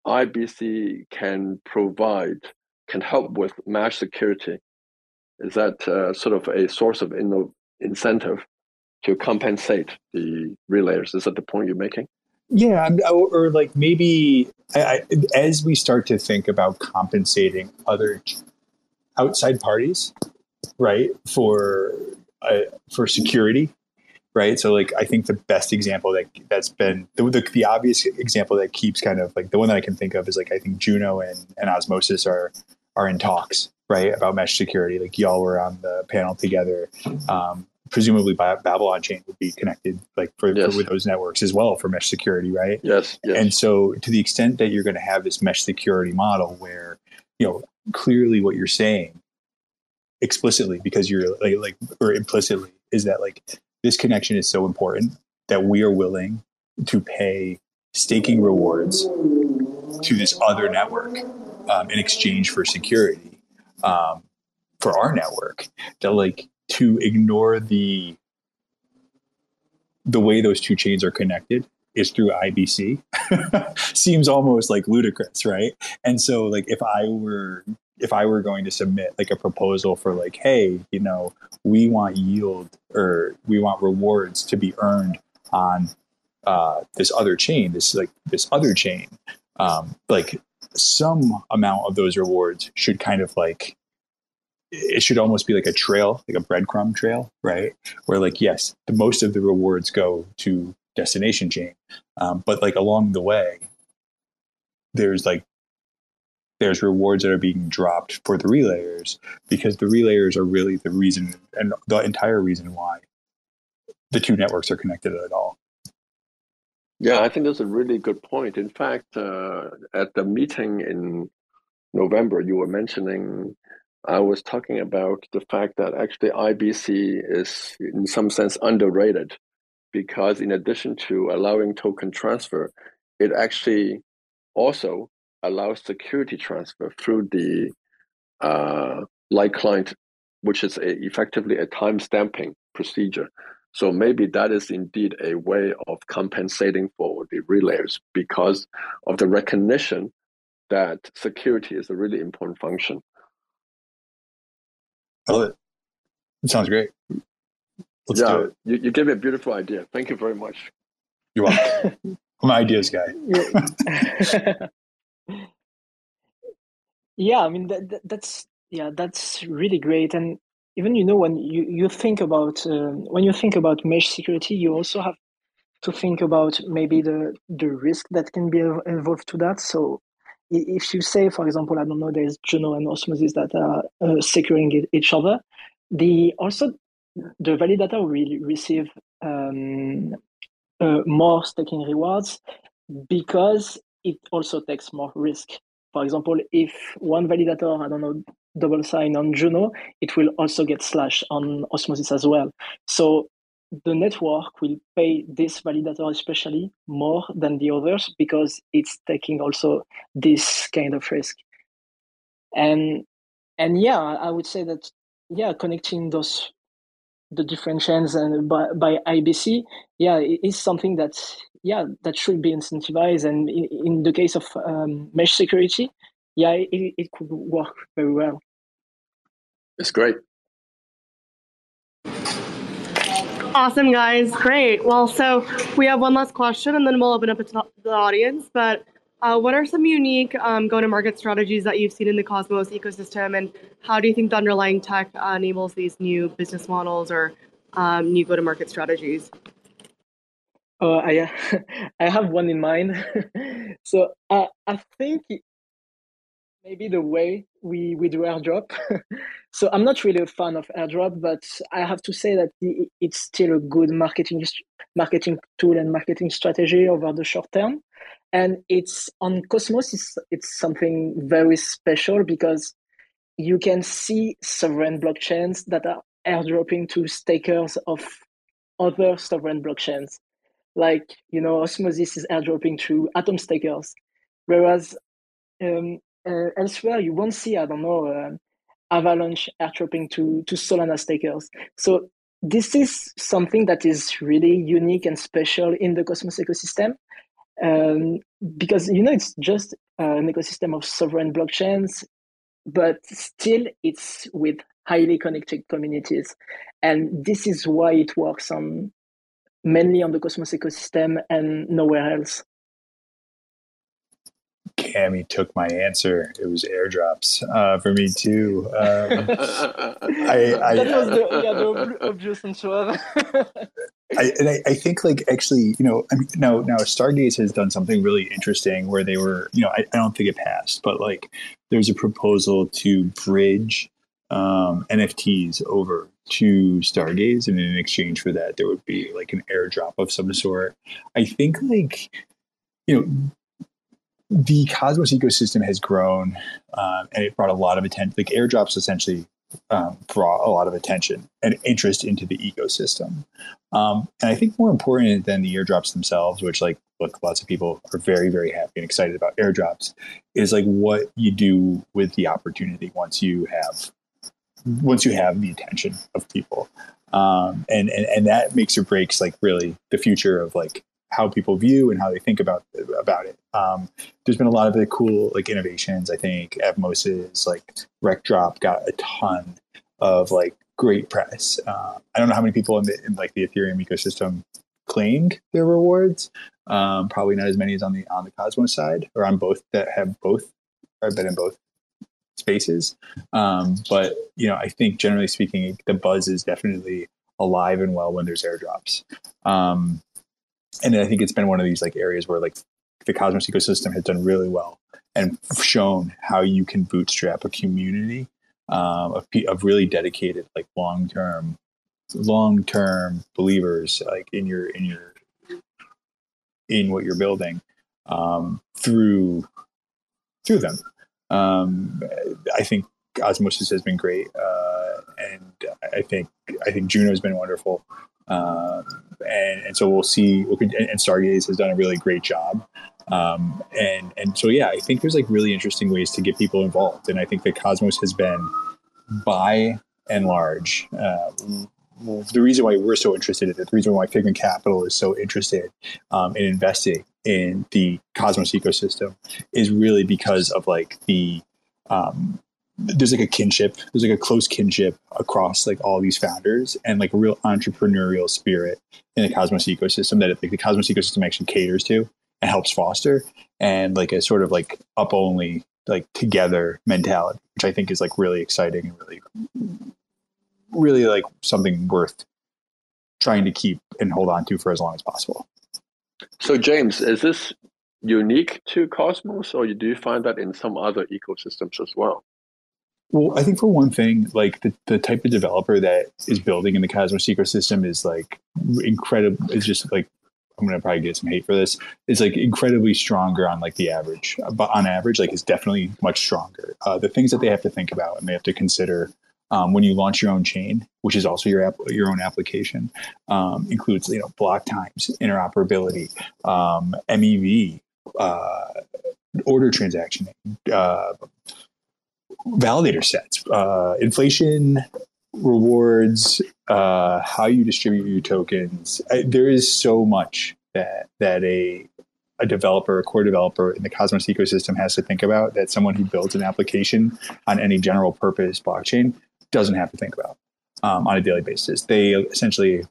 IBC can provide can help with mesh security. Is that uh, sort of a source of in- incentive to compensate the relayers? Is that the point you're making? Yeah, or, like maybe I, as we start to think about compensating other outside parties, right, for uh, for security, right? So like I think the best example that that's been the, the, the obvious example that keeps kind of like the one that I can think of is like I think Juno and, and Osmosis are are in talks, right, about mesh security. Like y'all were on the panel together. Um, presumably by Babylon chain would be connected like for, yes. for, with those networks as well for mesh security, right? Yes, yes. And so to the extent that you're going to have this mesh security model where you know clearly what you're saying explicitly because you're like, like or implicitly is that like this connection is so important that we are willing to pay staking rewards to this other network um, in exchange for security um, for our network that like to ignore the the way those two chains are connected is through IBC seems almost like ludicrous, right? And so like if I were if I were going to submit like a proposal for like, hey, you know, we want yield or we want rewards to be earned on uh, this other chain, this like this other chain, um, like some amount of those rewards should kind of like it should almost be like a trail, like a breadcrumb trail, right? Where like yes, the most of the rewards go to destination chain, um, but like along the way, there's like there's rewards that are being dropped for the relayers because the relayers are really the reason and the entire reason why the two networks are connected at all. Yeah, I think that's a really good point. In fact, uh, at the meeting in November, you were mentioning, I was talking about the fact that actually IBC is in some sense underrated because in addition to allowing token transfer, it actually also allows security transfer through the uh, light client, which is a, effectively a time stamping procedure. So maybe that is indeed a way of compensating for the relays because of the recognition that security is a really important function. I love it. It sounds great. Let's yeah, You, you gave me a beautiful idea. Thank you very much. You're welcome. I'm an ideas guy. yeah, I mean that, that, that's yeah, that's really great. And even you know when you, you think about uh, when you think about mesh security you also have to think about maybe the the risk that can be involved to that so if you say for example i don't know there's juno and osmosis that are uh, securing each other the also the validator will receive um, uh, more staking rewards because it also takes more risk for example if one validator i don't know double sign on Juno, it will also get slashed on Osmosis as well. So the network will pay this validator especially more than the others because it's taking also this kind of risk. And and yeah, I would say that yeah, connecting those the different chains and by, by IBC, yeah, it is something that yeah that should be incentivized. And in, in the case of um, mesh security, yeah, it, it could work very well. It's great. Awesome, guys. Great. Well, so we have one last question and then we'll open up to the audience. But uh, what are some unique um, go to market strategies that you've seen in the Cosmos ecosystem? And how do you think the underlying tech uh, enables these new business models or um, new go to market strategies? Oh, I, I have one in mind. so uh, I think maybe the way we, we do airdrop. so I'm not really a fan of airdrop, but I have to say that it's still a good marketing marketing tool and marketing strategy over the short term. And it's on Cosmos, it's, it's something very special because you can see sovereign blockchains that are airdropping to stakers of other sovereign blockchains. Like, you know, Osmosis is airdropping to Atom stakers. Whereas um, uh, elsewhere you won't see i don't know uh, avalanche airdropping to to solana stakers. So this is something that is really unique and special in the cosmos ecosystem um, because you know it's just an ecosystem of sovereign blockchains but still it's with highly connected communities. And this is why it works on mainly on the cosmos ecosystem and nowhere else Cami took my answer. It was airdrops uh, for me too. Um, I, I, that was the, yeah, the obvious answer. I, and I, I, think like actually, you know, I mean, now now Stargaze has done something really interesting where they were, you know, I, I don't think it passed, but like there's a proposal to bridge um, NFTs over to Stargaze, and in exchange for that, there would be like an airdrop of some sort. I think like you know the Cosmos ecosystem has grown, um, and it brought a lot of attention. Like airdrops, essentially um, brought a lot of attention and interest into the ecosystem. Um, and I think more important than the airdrops themselves, which like look, lots of people are very, very happy and excited about airdrops, is like what you do with the opportunity once you have once you have the attention of people. Um, and, and and that makes or breaks like really the future of like how people view and how they think about about it. Um, there's been a lot of the cool like innovations. I think Evmos's like Rektdrop got a ton of like great press. Uh, I don't know how many people in, the, in like the Ethereum ecosystem claimed their rewards. Um, probably not as many as on the on the Cosmos side or on both that have both I've been in both spaces. Um, but you know, I think generally speaking, the buzz is definitely alive and well when there's airdrops. Um, and I think it's been one of these like areas where like the Cosmos ecosystem has done really well and shown how you can bootstrap a community um, of, of really dedicated, like long term, long term believers, like in your in your in what you're building um, through through them. Um, I think Osmosis has been great, uh, and I think I think Juno's been wonderful. Um, and, and so we'll see. And Stargaze has done a really great job. Um, and and so yeah, I think there's like really interesting ways to get people involved, and I think that Cosmos has been, by and large, uh, the reason why we're so interested in it, the reason why Figment Capital is so interested um, in investing in the Cosmos ecosystem, is really because of like the um, there's like a kinship there's like a close kinship across like all these founders and like a real entrepreneurial spirit in the cosmos ecosystem that like the cosmos ecosystem actually caters to and helps foster and like a sort of like up only like together mentality which i think is like really exciting and really really like something worth trying to keep and hold on to for as long as possible. So james is this unique to cosmos or do you find that in some other ecosystems as well well, I think for one thing, like the, the type of developer that is building in the Cosmos ecosystem is like incredible. It's just like I'm gonna probably get some hate for this. It's like incredibly stronger on like the average, but on average, like it's definitely much stronger. Uh, the things that they have to think about and they have to consider um, when you launch your own chain, which is also your app, your own application, um, includes you know block times, interoperability, um, MEV, uh, order transaction, uh, validator sets, uh, inflation rewards, uh, how you distribute your tokens. I, there is so much that that a a developer, a core developer in the Cosmos ecosystem has to think about that someone who builds an application on any general purpose blockchain doesn't have to think about um, on a daily basis. They essentially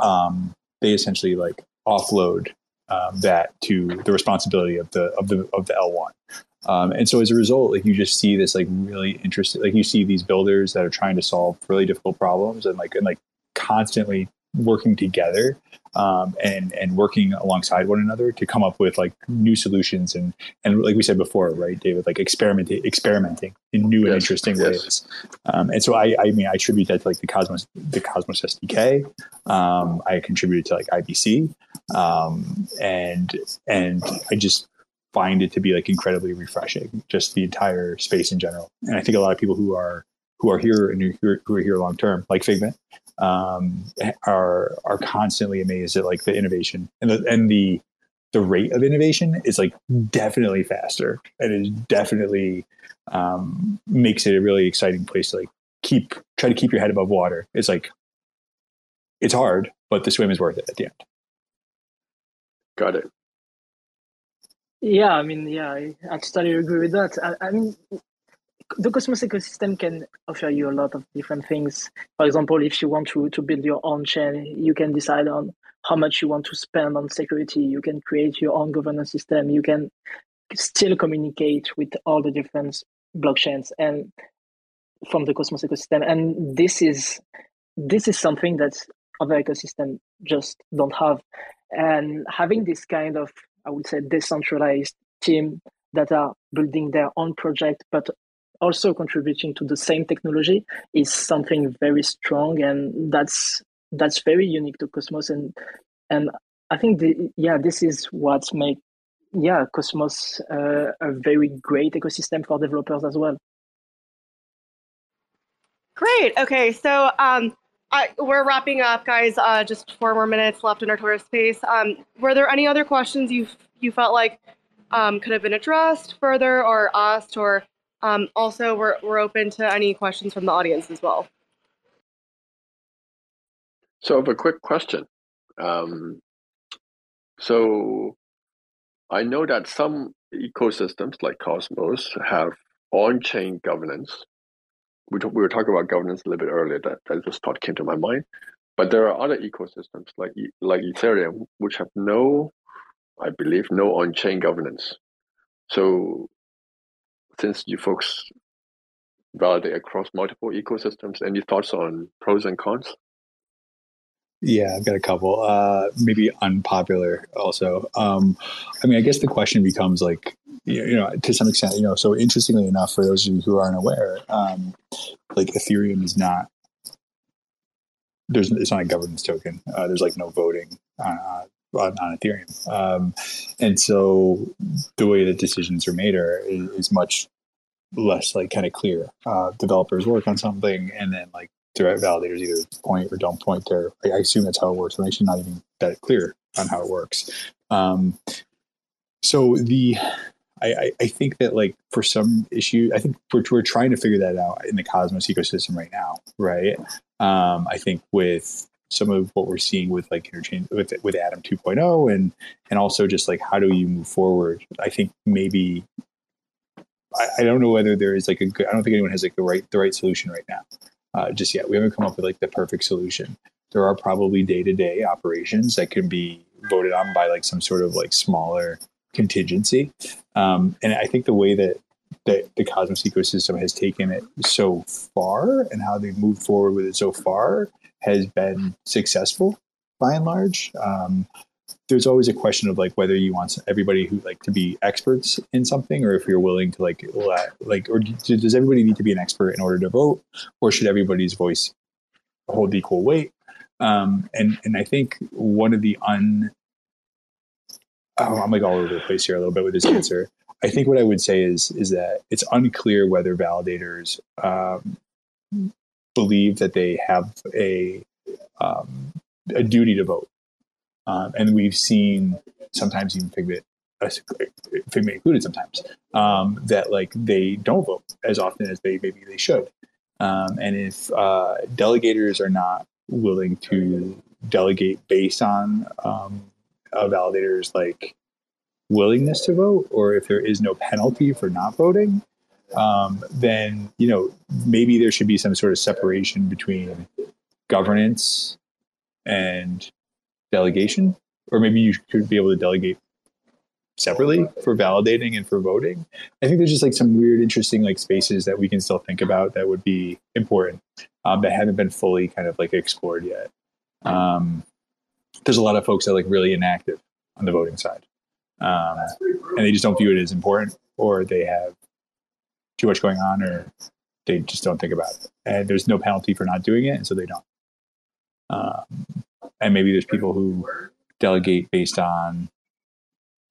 um, they essentially like offload um, that to the responsibility of the of the of the L1. Um, and so as a result, like you just see this like really interesting, like you see these builders that are trying to solve really difficult problems and like and like constantly working together um, and and working alongside one another to come up with like new solutions and and like we said before, right, David, like experimenting experimenting in new yes, and interesting yes. ways. Um, and so I I mean I attribute that to like the Cosmos the Cosmos SDK. Um, I contributed to like IBC um, and and I just find it to be like incredibly refreshing, just the entire space in general. And I think a lot of people who are who are here and who are, here long term, like Figment, um, are are constantly amazed at like the innovation and the and the the rate of innovation is like definitely faster and it definitely um, makes it a really exciting place to like keep try to keep your head above water. It's like it's hard, but the swim is worth it at the end. Got it. Yeah, I mean, yeah, I, I totally agree with that. I, I mean, the Cosmos ecosystem can offer you a lot of different things. For example, if you want to, to build your own chain, you can decide on how much you want to spend on security. You can create your own governance system. You can still communicate with all the different blockchains and from the Cosmos ecosystem. And this is this is something that other ecosystem just don't have. And having this kind of I would say, decentralized team that are building their own project, but also contributing to the same technology is something very strong, and that's that's very unique to Cosmos. And and I think the, yeah, this is what make yeah Cosmos uh, a very great ecosystem for developers as well. Great. Okay, so um, I, we're wrapping up, guys. Uh, just four more minutes left in our Twitter space. Um, were there any other questions you you felt like um, could have been addressed further or asked, or um, also we're we're open to any questions from the audience as well. So, I have a quick question. Um, so, I know that some ecosystems like Cosmos have on-chain governance we, talk, we were talking about governance a little bit earlier. That, that this thought came to my mind. But there are other ecosystems like like Ethereum, which have no, I believe, no on-chain governance. So, since you folks validate across multiple ecosystems, any thoughts on pros and cons? Yeah, I've got a couple. Uh, maybe unpopular also. Um, I mean, I guess the question becomes like, you know, to some extent, you know, so interestingly enough, for those of you who aren't aware, um, like Ethereum is not, there's, it's not a governance token. Uh, there's like no voting on, on, on Ethereum. Um, and so the way that decisions are made are, is, is much less like kind of clear. Uh, developers work on something and then like direct validators either point or don't point there. I assume that's how it works. I'm actually not even that clear on how it works. Um, so the I, I, think that like for some issue, I think we're, we're trying to figure that out in the Cosmos ecosystem right now, right? Um, I think with some of what we're seeing with like interchain with with Atom 2.0 and and also just like how do you move forward? I think maybe I, I don't know whether there is like a good. I don't think anyone has like the right the right solution right now uh, just yet. We haven't come up with like the perfect solution. There are probably day to day operations that can be voted on by like some sort of like smaller contingency. Um, and I think the way that that the Cosmos ecosystem has taken it so far and how they've moved forward with it so far has been successful by and large. Um, there's always a question of like whether you want everybody who like to be experts in something or if you're willing to like like or does everybody need to be an expert in order to vote? Or should everybody's voice hold equal weight? Um, and and i think one of the un oh, i'm like all over the place here a little bit with this answer. I think what i would say is is that it's unclear whether validators um, believe that they have a um, a duty to vote um, and we've seen sometimes even Figment, uh, Figment included sometimes, um, that like they don't vote as often as they maybe they should. Um, and if uh, delegators are not willing to delegate based on um, a validator's like willingness to vote, or if there is no penalty for not voting, um, then you know maybe there should be some sort of separation between governance and delegation, or maybe you could be able to delegate separately for validating and for voting. I think there's just like some weird, interesting like spaces that we can still think about that would be important um, that haven't been fully kind of like explored yet. Um, there's a lot of folks that are like really inactive on the voting side, um, and they just don't view it as important, or they have too much going on, or they just don't think about it. And there's no penalty for not doing it, and so they don't. Um, and maybe there's people who delegate based on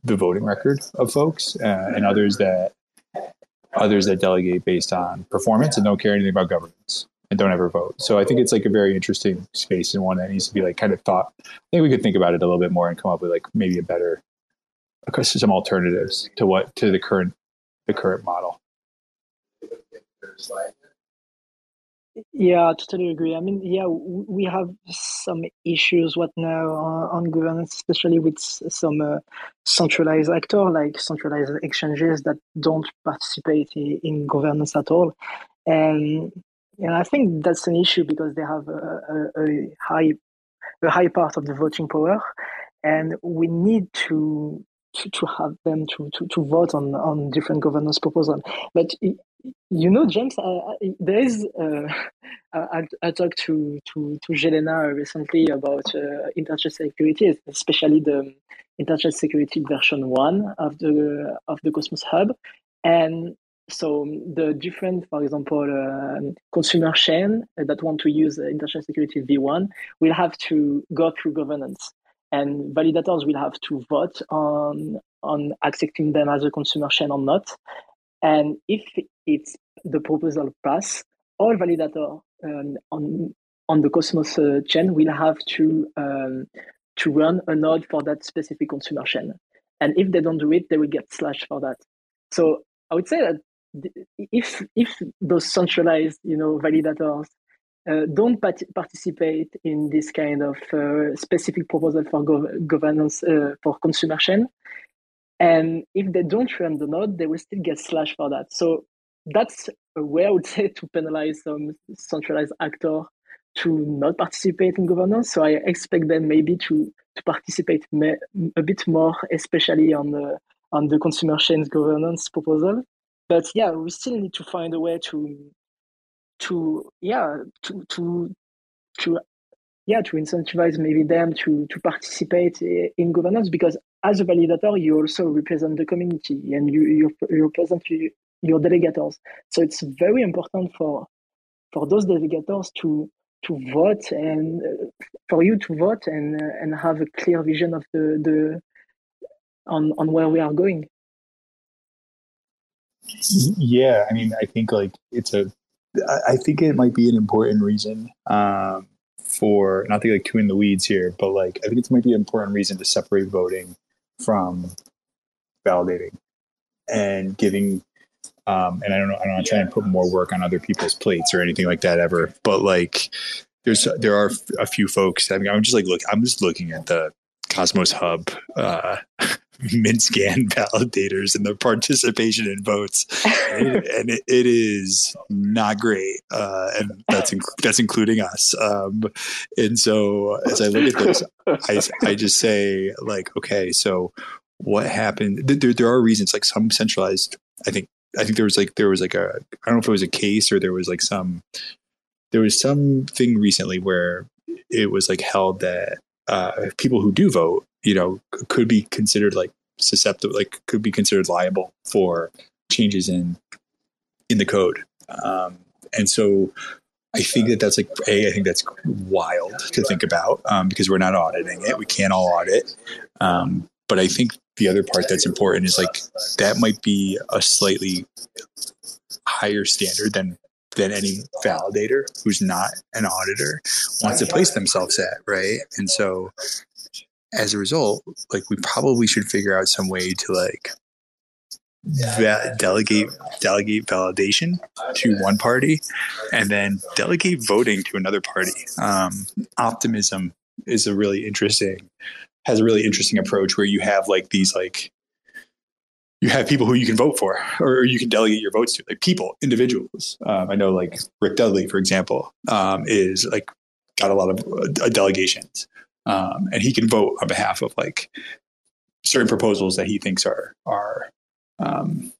the voting record of folks, uh, and others that others that delegate based on performance and don't care anything about governance and don't ever vote. So I think it's like a very interesting space and one that needs to be like kind of thought. I think we could think about it a little bit more and come up with like maybe a better, some alternatives to what to the current the current model. Yeah, I totally agree. I mean, yeah, we have some issues what now on governance, especially with some uh, centralized actor like centralized exchanges that don't participate in governance at all, and and I think that's an issue because they have a, a, a high a high part of the voting power, and we need to to, to have them to, to, to vote on, on different governance proposals. But you know, James, uh, there is. Uh, I, I talked to to to Jelena recently about uh, interchain security, especially the interchain security version one of the of the Cosmos Hub, and so the different, for example, uh, consumer chain that want to use interchain security v1 will have to go through governance, and validators will have to vote on on accepting them as a consumer chain or not. And if it's the proposal pass, all validator um, on on the Cosmos uh, chain will have to um, to run a node for that specific consumer chain. And if they don't do it, they will get slashed for that. So I would say that if if those centralized you know validators uh, don't pat- participate in this kind of uh, specific proposal for gov- governance uh, for consumer chain, and if they don't run the node, they will still get slashed for that. So that's a way I would say to penalize some centralized actor to not participate in governance. So I expect them maybe to to participate a bit more, especially on the on the consumer chains governance proposal. but yeah, we still need to find a way to to yeah to to to yeah to incentivize maybe them to to participate in governance because as a validator you also represent the community and you you, you represent your delegators. So it's very important for for those delegators to to vote and uh, for you to vote and uh, and have a clear vision of the the on on where we are going. Yeah i mean i think like it's a i think it might be an important reason um for not to get too in the weeds here but like i think it might be an important reason to separate voting from validating and giving um, and I don't know, I don't to try and put more work on other people's plates or anything like that ever. But like, there's there are a few folks. I mean, I'm just like look, I'm just looking at the Cosmos Hub uh, Mintscan validators and their participation in votes, and, it, and it, it is not great, uh, and that's inc- that's including us. Um, and so as I look at this, I I just say like, okay, so what happened? There there are reasons like some centralized. I think I think there was like there was like a I don't know if it was a case or there was like some there was something recently where it was like held that uh, people who do vote, you know, could be considered like susceptible, like could be considered liable for changes in in the code. Um, and so I think that that's like a. I think that's wild to think about um, because we're not auditing it. We can't all audit. Um, but I think the other part that's important is like that might be a slightly higher standard than than any validator who's not an auditor wants to place themselves at, right? And so as a result, like we probably should figure out some way to like va- delegate delegate validation to one party and then delegate voting to another party. Um, optimism is a really interesting has a really interesting approach where you have like these like you have people who you can vote for or you can delegate your votes to like people individuals. Um, i know like rick dudley for example um, is like got a lot of uh, delegations um, and he can vote on behalf of like certain proposals that he thinks are are um,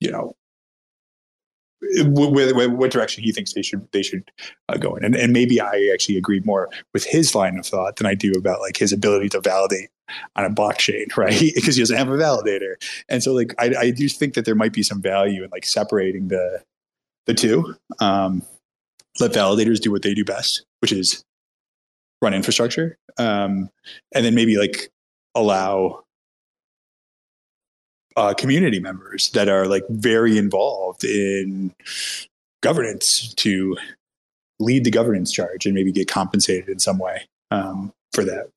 you know what, what direction he thinks they should they should uh, go in, and and maybe I actually agree more with his line of thought than I do about like his ability to validate on a blockchain, right? because he doesn't have a validator, and so like I, I do think that there might be some value in like separating the the two. Um, let validators do what they do best, which is run infrastructure, um, and then maybe like allow uh, community members that are like very involved in governance to lead the governance charge and maybe get compensated in some way um, for that.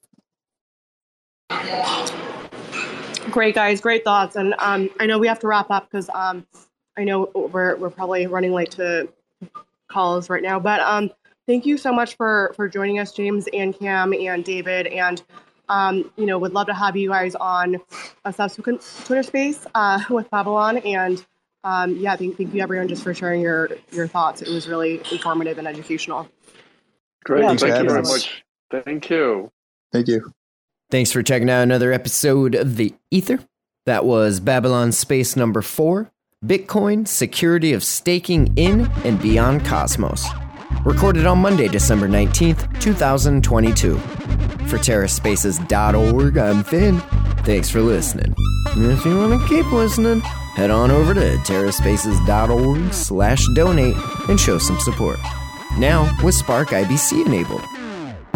Great guys, great thoughts, and um, I know we have to wrap up because um, I know we're we're probably running late to calls right now. But um, thank you so much for for joining us, James and Cam and David, and um, you know, would love to have you guys on a subsequent Twitter space uh, with Babylon. And um, yeah, thank, thank you everyone just for sharing your your thoughts. It was really informative and educational. Great. Yeah, thank you very much. Thank you. Thank you. Thanks for checking out another episode of The Ether. That was Babylon Space number four Bitcoin, Security of Staking in and Beyond Cosmos. Recorded on Monday, December 19th, 2022. For TerraSpaces.org, I'm Finn. Thanks for listening. And if you want to keep listening, head on over to TerraSpaces.org slash donate and show some support. Now with Spark IBC enabled.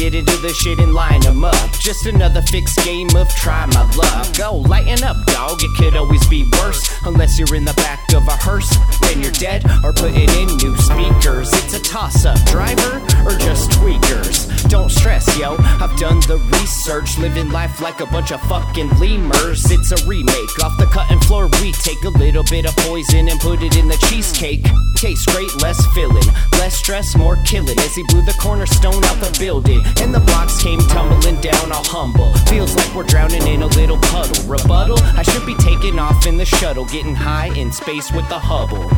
Into the shit and line them up. Just another fixed game of try my luck. Go, lighten up, dog. It could always be worse. Unless you're in the back of a hearse, then you're dead or putting in new speakers. It's a toss up, driver or stress, yo. I've done the research, living life like a bunch of fucking lemurs. It's a remake off the cutting floor. We take a little bit of poison and put it in the cheesecake. Tastes great, less filling, less stress, more killing. As he blew the cornerstone out the building, and the blocks came tumbling down, all humble. Feels like we're drowning in a little puddle. Rebuttal? I should be taking off in the shuttle, getting high in space with the Hubble.